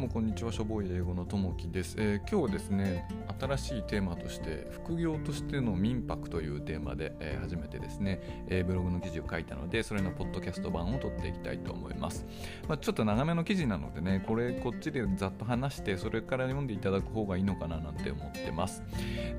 もこんにちは。しょぼい英語のともきです、えー、今日はですね新しいテーマとして副業としての民泊というテーマで、えー、初めてですね、えー、ブログの記事を書いたのでそれのポッドキャスト版を撮っていきたいと思います、まあ、ちょっと長めの記事なのでねこれこっちでざっと話してそれから読んでいただく方がいいのかななんて思ってます。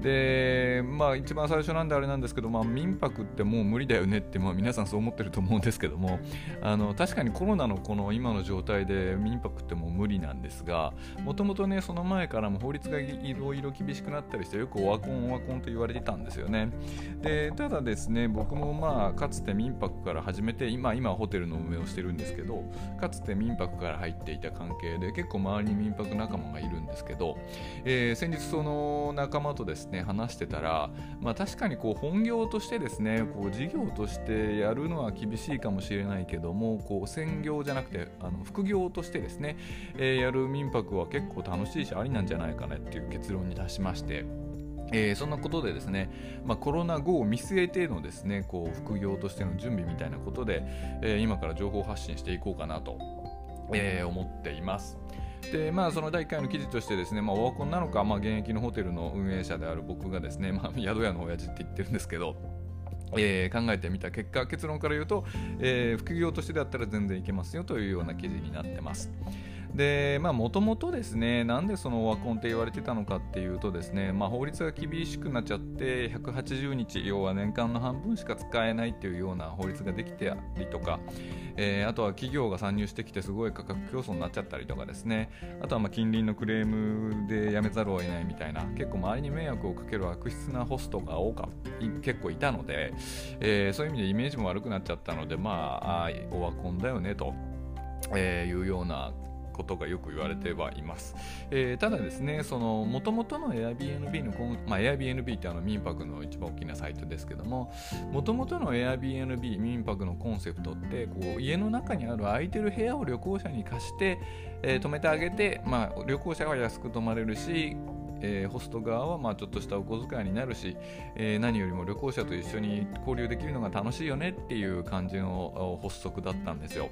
でまあ一番最初なんであれなんですけど、まあ、民泊ってもう無理だよねって、まあ、皆さんそう思ってると思うんですけどもあの確かにコロナのこの今の状態で民泊ってもう無理なんですですがもともとねその前からも法律がいろいろ厳しくなったりしてよくオワコンオワコンと言われてたんですよね。でただですね僕もまあかつて民泊から始めて今今ホテルの運営をしてるんですけどかつて民泊から入っていた関係で結構周りに民泊仲間がいるんですけど、えー、先日その仲間とですね話してたらまあ確かにこう本業としてですねこう事業としてやるのは厳しいかもしれないけどもこう専業じゃなくてあの副業としてですね、えー、やる民泊は結構楽しいしありなんじゃないかねっていう結論に達しまして。えー、そんなことでですね、まあ、コロナ後を見据えてのですねこう副業としての準備みたいなことで、えー、今から情報発信していこうかなと、えー、思っています。でまあ、その第1回の記事としてですね、まあ、オワコンなのか、まあ、現役のホテルの運営者である僕がですね、まあ、宿屋の親父って言ってるんですけど、えー、考えてみた結果結論から言うと、えー、副業としてだったら全然いけますよというような記事になってます。でまあもともとですねなんでそのオワコンって言われてたのかっていうとですね、まあ、法律が厳しくなっちゃって180日要は年間の半分しか使えないっていうような法律ができてたりとか、えー、あとは企業が参入してきてすごい価格競争になっちゃったりとかですねあとはまあ近隣のクレームでやめざるを得ないみたいな結構周りに迷惑をかける悪質なホストが多か結構いたので、えー、そういう意味でイメージも悪くなっちゃったのでまあオワコンだよねと。えー、いうようなことがよく言われてはいます。えー、ただですね、その元々の Airbnb の、まあ、Airbnb ってあの民泊の一番大きなサイトですけども、元々の Airbnb 民泊のコンセプトって、こう家の中にある空いてる部屋を旅行者に貸して、えー、泊めてあげて、まあ、旅行者は安く泊まれるし、えー、ホスト側はまあちょっとしたお小遣いになるし、えー、何よりも旅行者と一緒に交流できるのが楽しいよねっていう感じの発足だったんですよ。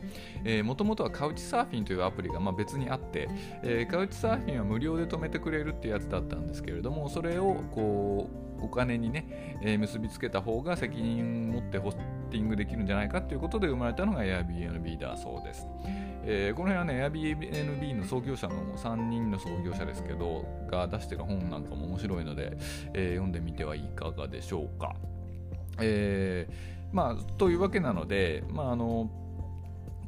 もともとはカウチサーフィンというアプリがまあ別にあって、えー、カウチサーフィンは無料で止めてくれるっていうやつだったんですけれどもそれをこうお金にね、えー、結びつけた方が責任を持ってホストティングできるんじゃないかということで生まれたのが Airbnb だそうです。えー、この辺はね、Airbnb の創業者の3人の創業者ですけど、が出してる本なんかも面白いので、えー、読んでみてはいかがでしょうか。えー、まあ、というわけなので、まあ、あの、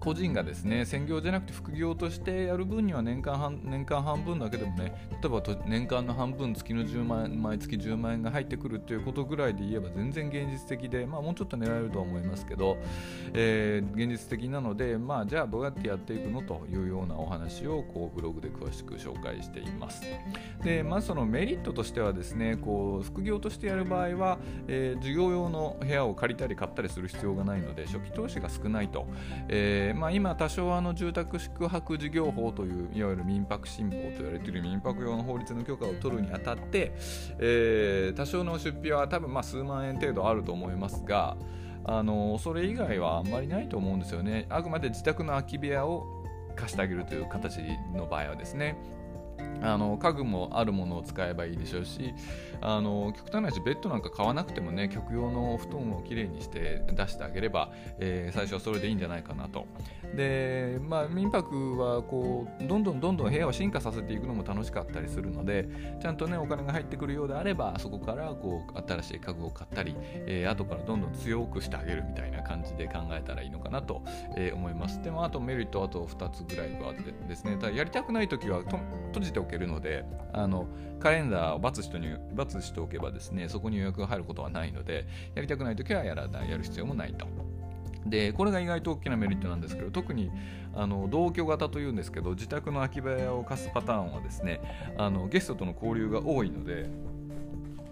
個人がですね専業じゃなくて副業としてやる分には年間半年間半分だけでもね例えば年間の半分月の10万円毎月10万円が入ってくるということぐらいで言えば全然現実的で、まあ、もうちょっと狙えるとは思いますけど、えー、現実的なので、まあ、じゃあどうやってやっていくのというようなお話をこうブログで詳しく紹介しています。でまずそのメリットとしてはですねこう副業としてやる場合は、えー、授業用の部屋を借りたり買ったりする必要がないので初期投資が少ないと。えーまあ、今多少あの住宅宿泊事業法といういわゆる民泊新法と言われている民泊用の法律の許可を取るにあたって、えー、多少の出費は多分まあ数万円程度あると思いますがあのそれ以外はあんまりないと思うんですよね。あくまで自宅の空き部屋を貸してあげるという形の場合はですね。あの家具もあるものを使えばいいでしょうしあの極端な話ベッドなんか買わなくてもね客用の布団をきれいにして出してあげれば、えー、最初はそれでいいんじゃないかなとでまあ民泊はこうどんどんどんどん部屋を進化させていくのも楽しかったりするのでちゃんとねお金が入ってくるようであればそこからこう新しい家具を買ったり、えー、後からどんどん強くしてあげるみたいな感じで考えたらいいのかなと、えー、思いますでもあとメリットあと2つぐらいはあってですねただやりたくない時は閉じておけるのであのカレンダーをバツにバツしておけばですねそこに予約が入ることはないのでやりたくない時はやらないやる必要もないと。でこれが意外と大きなメリットなんですけど特にあの同居型というんですけど自宅の空き部屋を貸すパターンはですねあのゲストとの交流が多いので、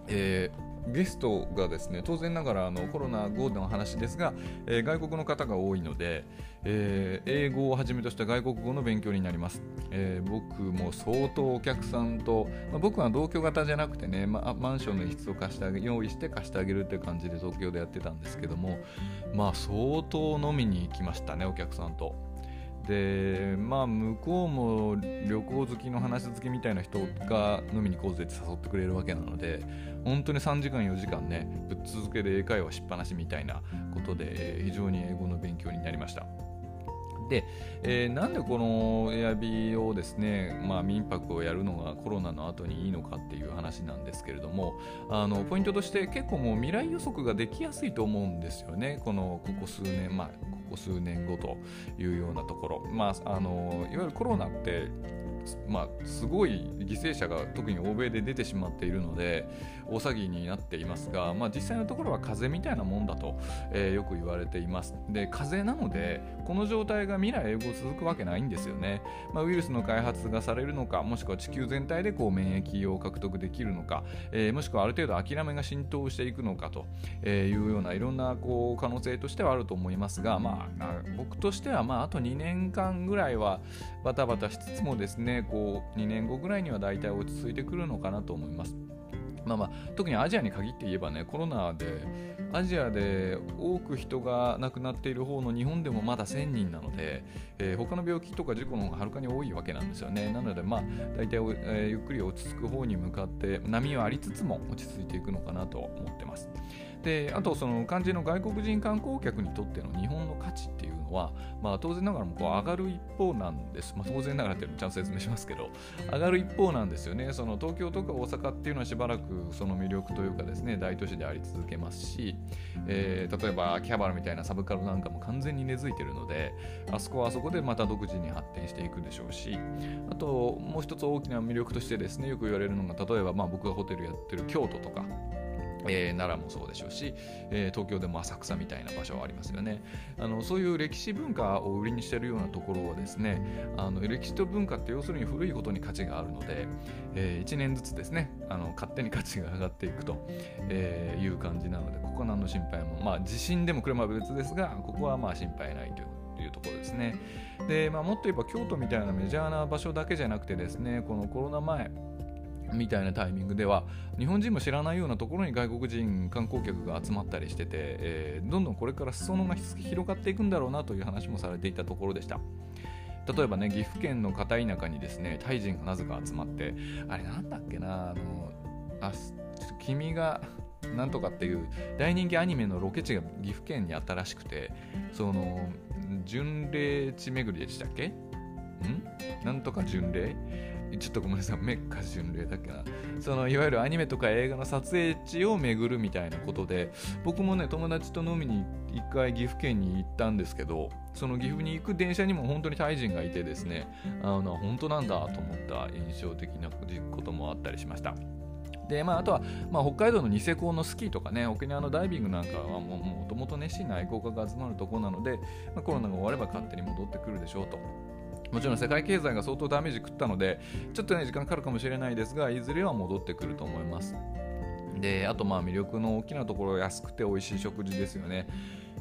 えーゲストがですね当然ながらあのコロナ後の話ですが、えー、外国の方が多いので、えー、英語をはじめとした外国語の勉強になります、えー、僕も相当お客さんと、まあ、僕は同居型じゃなくてね、ま、マンションの一室を貸してあげ用意して貸してあげるって感じで東京でやってたんですけどもまあ相当飲みに行きましたねお客さんと。でまあ向こうも旅行好きの話好きみたいな人が飲みに行こうぜって誘ってくれるわけなので本当に3時間4時間ねぶっ続けで英会話しっぱなしみたいなことで非常に英語の勉強になりました。で、えー、なんでこのエアビーをですね、まあ、民泊をやるのがコロナの後にいいのかっていう話なんですけれどもあのポイントとして結構もう未来予測ができやすいと思うんですよね。このここ数年まあここ数年後というようなところ、まあ、あのいわゆるコロナってまあ、すごい犠牲者が特に欧米で出てしまっているので大騒ぎになっていますが、まあ、実際のところは風邪みたいなもんだと、えー、よく言われています。で風邪なのでこの状態が未来永劫続くわけないんですよね、まあ、ウイルスの開発がされるのかもしくは地球全体でこう免疫を獲得できるのか、えー、もしくはある程度諦めが浸透していくのかというようないろんなこう可能性としてはあると思いますが、まあ、僕としてはまああと2年間ぐらいはバタバタしつつもですねこう2年後ぐらいには大体落ち着いてくるのかなと思います。まあまあ、特にアジアに限って言えばねコロナでアジアで多く人が亡くなっている方の日本でもまだ1000人なので、えー、他の病気とか事故の方がはるかに多いわけなんですよねなのでまあ大体、えー、ゆっくり落ち着く方に向かって波はありつつも落ち着いていくのかなと思ってますであとその肝心の外国人観光客にとっての日本の価値っていうは、まあ、当然ながらもこう上がる一方なんです、まあ、当然ながらっていうのちゃんと説明しますけど上がる一方なんですよね。その東京とか大阪っていうのはしばらくその魅力というかですね大都市であり続けますし、えー、例えば秋葉原みたいなサブカルなんかも完全に根付いてるのであそこはあそこでまた独自に発展していくでしょうしあともう一つ大きな魅力としてですねよく言われるのが例えばまあ僕がホテルやってる京都とかえー、奈良もそうでしょうし、えー、東京でも浅草みたいな場所はありますよねあのそういう歴史文化を売りにしているようなところはですねあの歴史と文化って要するに古いことに価値があるので、えー、1年ずつですねあの勝手に価値が上がっていくと、えいう感じなのでここは何の心配もまあ地震でも車は別ですがここはまあ心配ないというというところですね。で、まあ、もっと言えば京都みたいなメジャーな場所だけじゃなくてですねこのコロナ前みたいなタイミングでは日本人も知らないようなところに外国人観光客が集まったりしてて、えー、どんどんこれから裾野が広がっていくんだろうなという話もされていたところでした。例えばね岐阜県の片田舎にですねタイ人がなぜか集まってあれなんだっけなあのあちょっと君がなんとかっていう大人気アニメのロケ地が岐阜県にあったらしくてその巡礼地巡りでしたっけ？ん？なんとか巡礼？ちょっとごめんなさい、メッカ巡礼だっけな。そのいわゆるアニメとか映画の撮影地を巡るみたいなことで、僕もね、友達と飲みに一回岐阜県に行ったんですけど、その岐阜に行く電車にも本当にタイ人がいてですね、あの本当なんだと思った印象的なこともあったりしました。でまあ、あとは、まあ、北海道のニセコのスキーとかね沖縄のダイビングなんかはもともと熱心な愛好家が集まるところなので、まあ、コロナが終われば勝手に戻ってくるでしょうと。もちろん世界経済が相当ダメージ食ったので、ちょっとね、時間かかるかもしれないですが、いずれは戻ってくると思います。で、あとまあ魅力の大きなところ、安くて美味しい食事ですよね。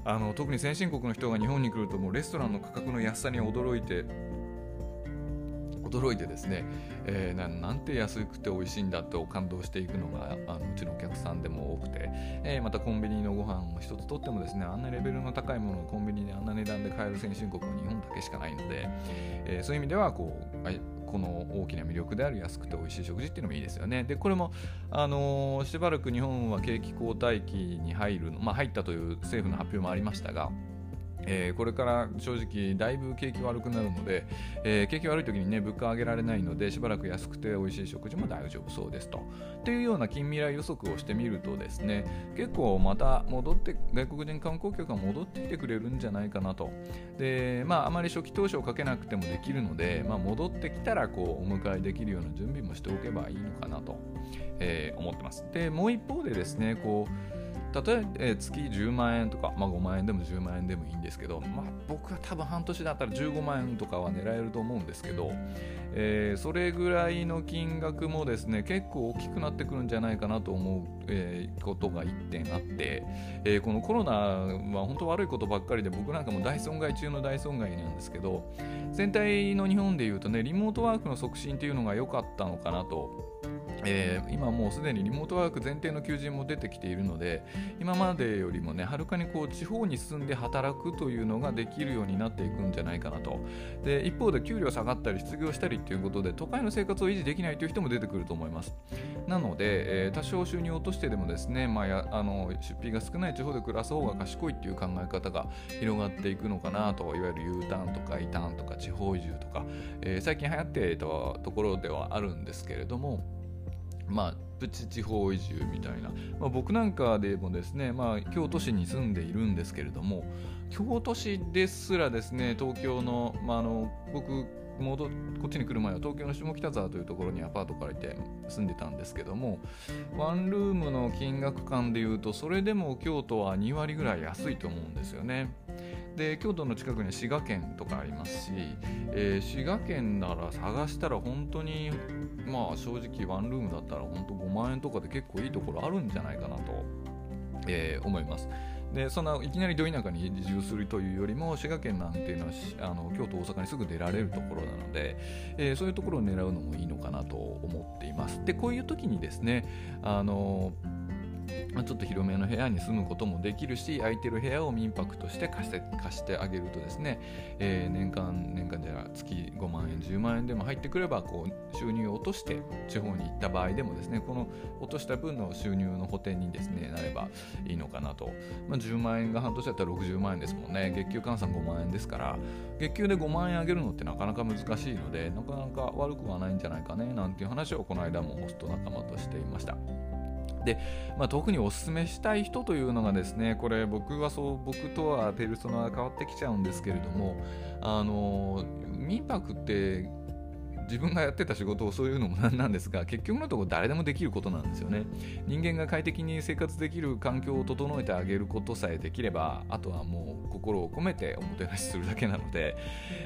あの特に先進国の人が日本に来ると、もうレストランの価格の安さに驚いて、驚いてですね、えー、なんて安くて美味しいんだと感動していくのがあのうちのお客さんでも多くて、えー、またコンビニのご飯を一つとってもですねあんなレベルの高いものをコンビニであんな値段で買える先進国は日本だけしかないので、えー、そういう意味ではこうこの大きな魅力である安くて美味しい食事っていうのもいいですよね。でこれも、あのー、しばらく日本は景気後退期に入るの、まあ、入ったという政府の発表もありましたが、えー、これから正直だいぶ景気悪くなるので、えー、景気悪い時にね物価上げられないのでしばらく安くて美味しい食事も大丈夫そうですと。というような近未来予測をしてみるとですね結構また戻って外国人観光客が戻ってきてくれるんじゃないかなと。でまああまり初期投資をかけなくてもできるので、まあ、戻ってきたらこうお迎えできるような準備もしておけばいいのかなと、えー、思ってます。でもう一方でですねこう例え月10万円とか、まあ、5万円でも10万円でもいいんですけど、まあ、僕は多分半年だったら15万円とかは狙えると思うんですけど、えー、それぐらいの金額もですね結構大きくなってくるんじゃないかなと思う、えー、ことが1点あって、えー、このコロナは本当悪いことばっかりで僕なんかも大損害中の大損害なんですけど全体の日本でいうとねリモートワークの促進っていうのが良かったのかなとえー、今もうすでにリモートワーク前提の求人も出てきているので今までよりもねはるかにこう地方に住んで働くというのができるようになっていくんじゃないかなと。で一方で給料下がったり失業したりっていうことで都会の生活を維持できないという人も出てくると思います。なので、えー、多少収入を落としてでもですね、まあ、やあの出費が少ない地方で暮らす方が賢いっていう考え方が広がっていくのかなと。いわゆる U ターンとか I ターンとか地方移住とか、えー、最近流行っていたところではあるんですけれどもまあ、プチ地方移住みたいな、まあ、僕なんかでもですね、まあ、京都市に住んでいるんですけれども京都市ですらですね東京の,、まあ、の僕戻こっちに来る前は東京の下北沢というところにアパート借りて住んでたんですけどもワンルームの金額感でいうとそれでも京都は2割ぐらい安いと思うんですよね。で京都の近くには滋賀県とかありますし、えー、滋賀県なら探したら本当にまあ正直ワンルームだったら本当5万円とかで結構いいところあるんじゃないかなと、えー、思います。でそんないきなりど田舎に移住するというよりも滋賀県なんていうのはあの京都大阪にすぐ出られるところなので、えー、そういうところを狙うのもいいのかなと思っていますでこういう時にですねあのまあ、ちょっと広めの部屋に住むこともできるし空いてる部屋を民泊として貸して貸してあげるとですね、えー、年間年間じゃ月5万円10万円でも入ってくればこう収入を落として地方に行った場合でもですねこの落とした分の収入の補填にですねなればいいのかなと、まあ、10万円が半年だったら60万円ですもんね月給換算5万円ですから月給で5万円上げるのってなかなか難しいのでなかなか悪くはないんじゃないかねなんていう話をこの間もホスト仲間としていました。で、まあ、特におすすめしたい人というのがですねこれ僕はそう僕とはペルソナが変わってきちゃうんですけれどもあの民泊って自分がやってた仕事をそういうのもなんなんですが結局のところ誰でもできることなんですよね。人間が快適に生活できる環境を整えてあげることさえできればあとはもう心を込めておもてなしするだけなので、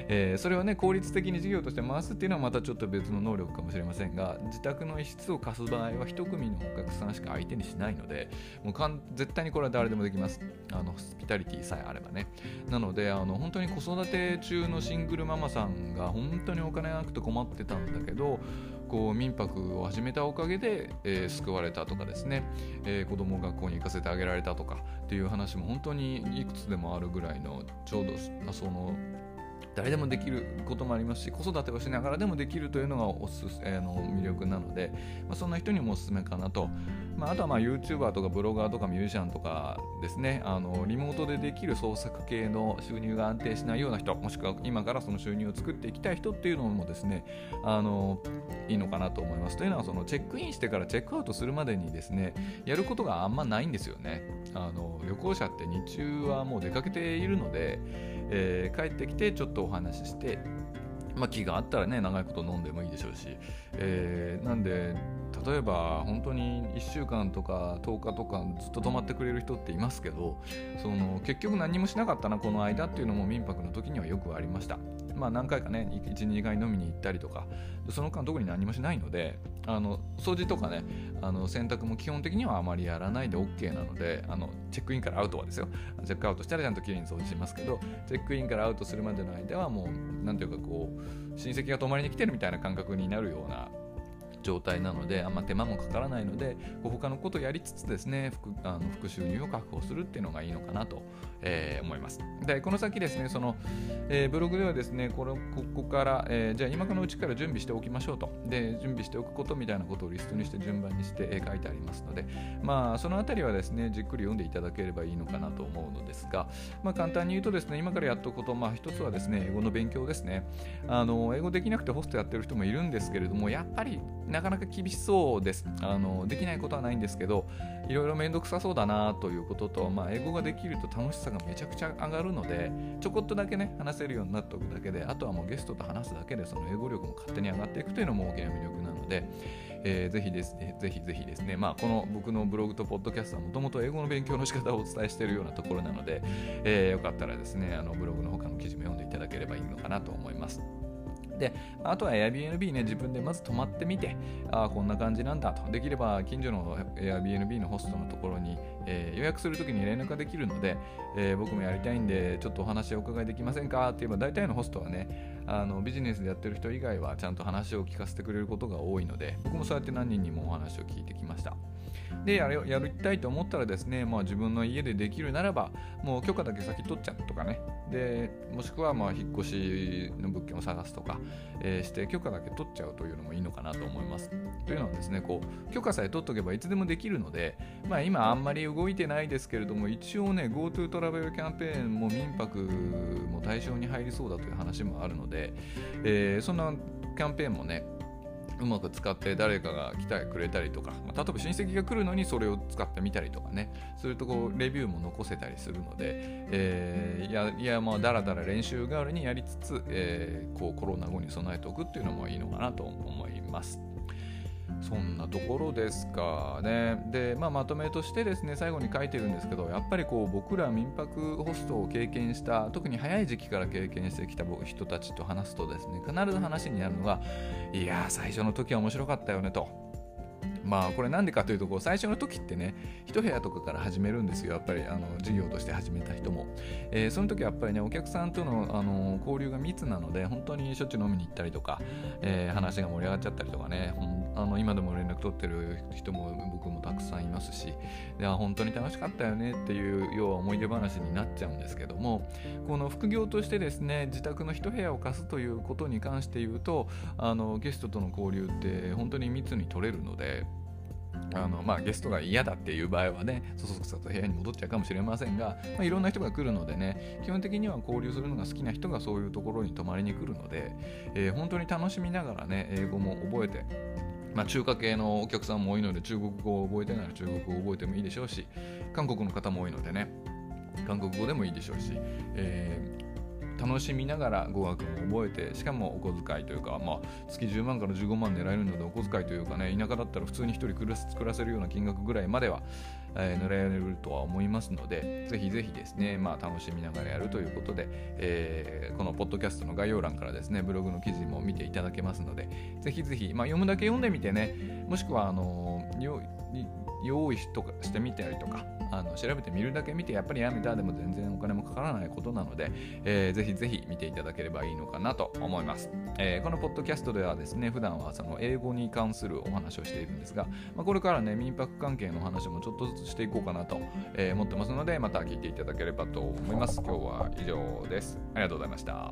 えー、それをね効率的に事業として回すっていうのはまたちょっと別の能力かもしれませんが自宅の一室を貸す場合は1組のお客さんしか相手にしないのでもうかん絶対にこれは誰でもできます。あのホスピタリティさえあればね。なのであの本当に子育て中のシングルママさんが本当にお金がなくて困ってってたんだけどこう民泊を始めたおかげで、えー、救われたとかですね、えー、子供学校に行かせてあげられたとかっていう話も本当にいくつでもあるぐらいのちょうどその誰でもできることもありますし子育てをしながらでもできるというのがおす、えー、の魅力なので、まあ、そんな人にもおすすめかなと、まあ、あとはまあ YouTuber とかブロガーとかミュージシャンとかですね。あのリモートでできる創作系の収入が安定しないような人もしくは今からその収入を作っていきたい人っていうのもですねあのいいのかなと思います。というのはそのチェックインしてからチェックアウトするまでにですねやることがあんまないんですよね。あの旅行者って日中はもう出かけているのでえー、帰ってきてちょっとお話しして、まあ、気があったらね長いこと飲んでもいいでしょうし、えー、なんで例えば本当に1週間とか10日とかずっと泊まってくれる人っていますけどその結局何もしなかったなこの間っていうのも民泊の時にはよくありました。まあ何回かね12回飲みに行ったりとかその間特に何もしないのであの掃除とかねあの洗濯も基本的にはあまりやらないで OK なのであのチェックインからアウトはですよ。チェックアウトしたらちゃんときれいに掃除しますけどチェックインからアウトするまでの間はもう何ていうかこう親戚が泊まりに来てるみたいな感覚になるような状態なのであんま手間もかからないので他のことをやりつつですね副あの副収入を確保するっていうのがいいのかなと、えー、思います。でこの先ですねその、えー、ブログではですねこれここから、えー、じゃあ今このうちから準備しておきましょうと。で準備しておくことみたいなことをリストにして順番にして、え書いてありますので。まあそのあたりはですねじっくり読んでいただければいいのかなと思うのですがまあ簡単に言うとですね今からやっておくことまあ一つはですね英語の勉強ですね。あの英語できなくてホストやってる人もいるんですけれどもやっぱりなかなか厳しそうです。あのできないことはないんですけど、いろいろめんどくさそうだなということと、まあ、英語ができると楽しさがめちゃくちゃ上がるので、ちょこっとだけね、話せるようになっておくだけで、あとはもうゲストと話すだけで、その英語力も勝手に上がっていくというのも大きな魅力なので、えー、ぜひですね、ぜひぜひですね、まあ、この僕のブログとポッドキャストはもともと英語の勉強の仕方をお伝えしているようなところなので、えー、よかったらですね、あのブログの他の記事も読んでいただければいいのかなと思います。で、あとは Airbnb ね、自分でまず泊まってみて、ああ、こんな感じなんだと。できれば近所の Airbnb のホストのところにえー、予約するときに連絡ができるので、えー、僕もやりたいんでちょっとお話をお伺いできませんか？って言えば大体のホストはねあのビジネスでやってる人以外はちゃんと話を聞かせてくれることが多いので僕もそうやって何人にもお話を聞いてきました。でやるやりたいと思ったらですね、まあ、自分の家でできるならばもう許可だけ先取っちゃうとかねでもしくはまあ引っ越しの物件を探すとか、えー、して許可だけ取っちゃうというのもいいのかなと思います。というのはですねこう許可さえ取っとけばいつでもできるので、まあ、今あんまり動いてないですけれども一応ね GoTo トラベルキャンペーンも民泊も対象に入りそうだという話もあるので、えー、そんなキャンペーンもねうまく使って誰かが来てくれたりとか、まあ、例えば親戚が来るのにそれを使ってみたりとかねするとこうレビューも残せたりするので、えー、いやいやまあだらだら練習代わりにやりつつ、えー、こうコロナ後に備えておくっていうのもいいのかなと思います。そんなところですかね。で、まあ、まとめとしてですね、最後に書いてるんですけど、やっぱりこう僕ら民泊ホストを経験した、特に早い時期から経験してきた人たちと話すとですね、必ず話になるのが、いや、最初の時は面白かったよねと。まあこれなんでかというとこう最初の時ってね一部屋とかから始めるんですよやっぱりあの事業として始めた人も、え、その時はやっぱりねお客さんとのあの交流が密なので本当にしょっちゅう飲みに行ったりとか、え、話が盛り上がっちゃったりとかねあの今でも連絡取ってる人も僕もたくさんいますしで本当に楽しかったよねっていう要は思い出話になっちゃうんですけどもこの副業としてですね自宅の一部屋を貸すということに関して言うとあのゲストとの交流って本当に密に取れるのであのまあ、ゲストが嫌だっていう場合はねそそくさと部屋に戻っちゃうかもしれませんが、まあ、いろんな人が来るのでね基本的には交流するのが好きな人がそういうところに泊まりに来るので、えー、本当に楽しみながらね英語も覚えてまあ、中華系のお客さんも多いので中国語を覚えてないら中国語を覚えてもいいでしょうし韓国の方も多いのでね韓国語でもいいでしょうし、え楽しみながら語学も覚えてしかもお小遣いというか、まあ、月10万から15万狙えるのでお小遣いというかね田舎だったら普通に1人暮らせるような金額ぐらいまでは、えー、狙えるとは思いますのでぜひぜひですね、まあ、楽しみながらやるということで、えー、このポッドキャストの概要欄からですねブログの記事も見ていただけますのでぜひぜひ、まあ、読むだけ読んでみてねもしくはあの用意とかしてみたりとかあの調べてみるだけ見てやっぱりやめたでも全然お金もかからないことなので、えー、ぜひぜひ見ていただければいいのかなと思います、えー、このポッドキャストではですね普段はその英語に関するお話をしているんですが、まあ、これからね民泊関係のお話もちょっとずつしていこうかなと、え、思ってますのでまた聞いていただければと思います。今日は以上です。ありがとうございました。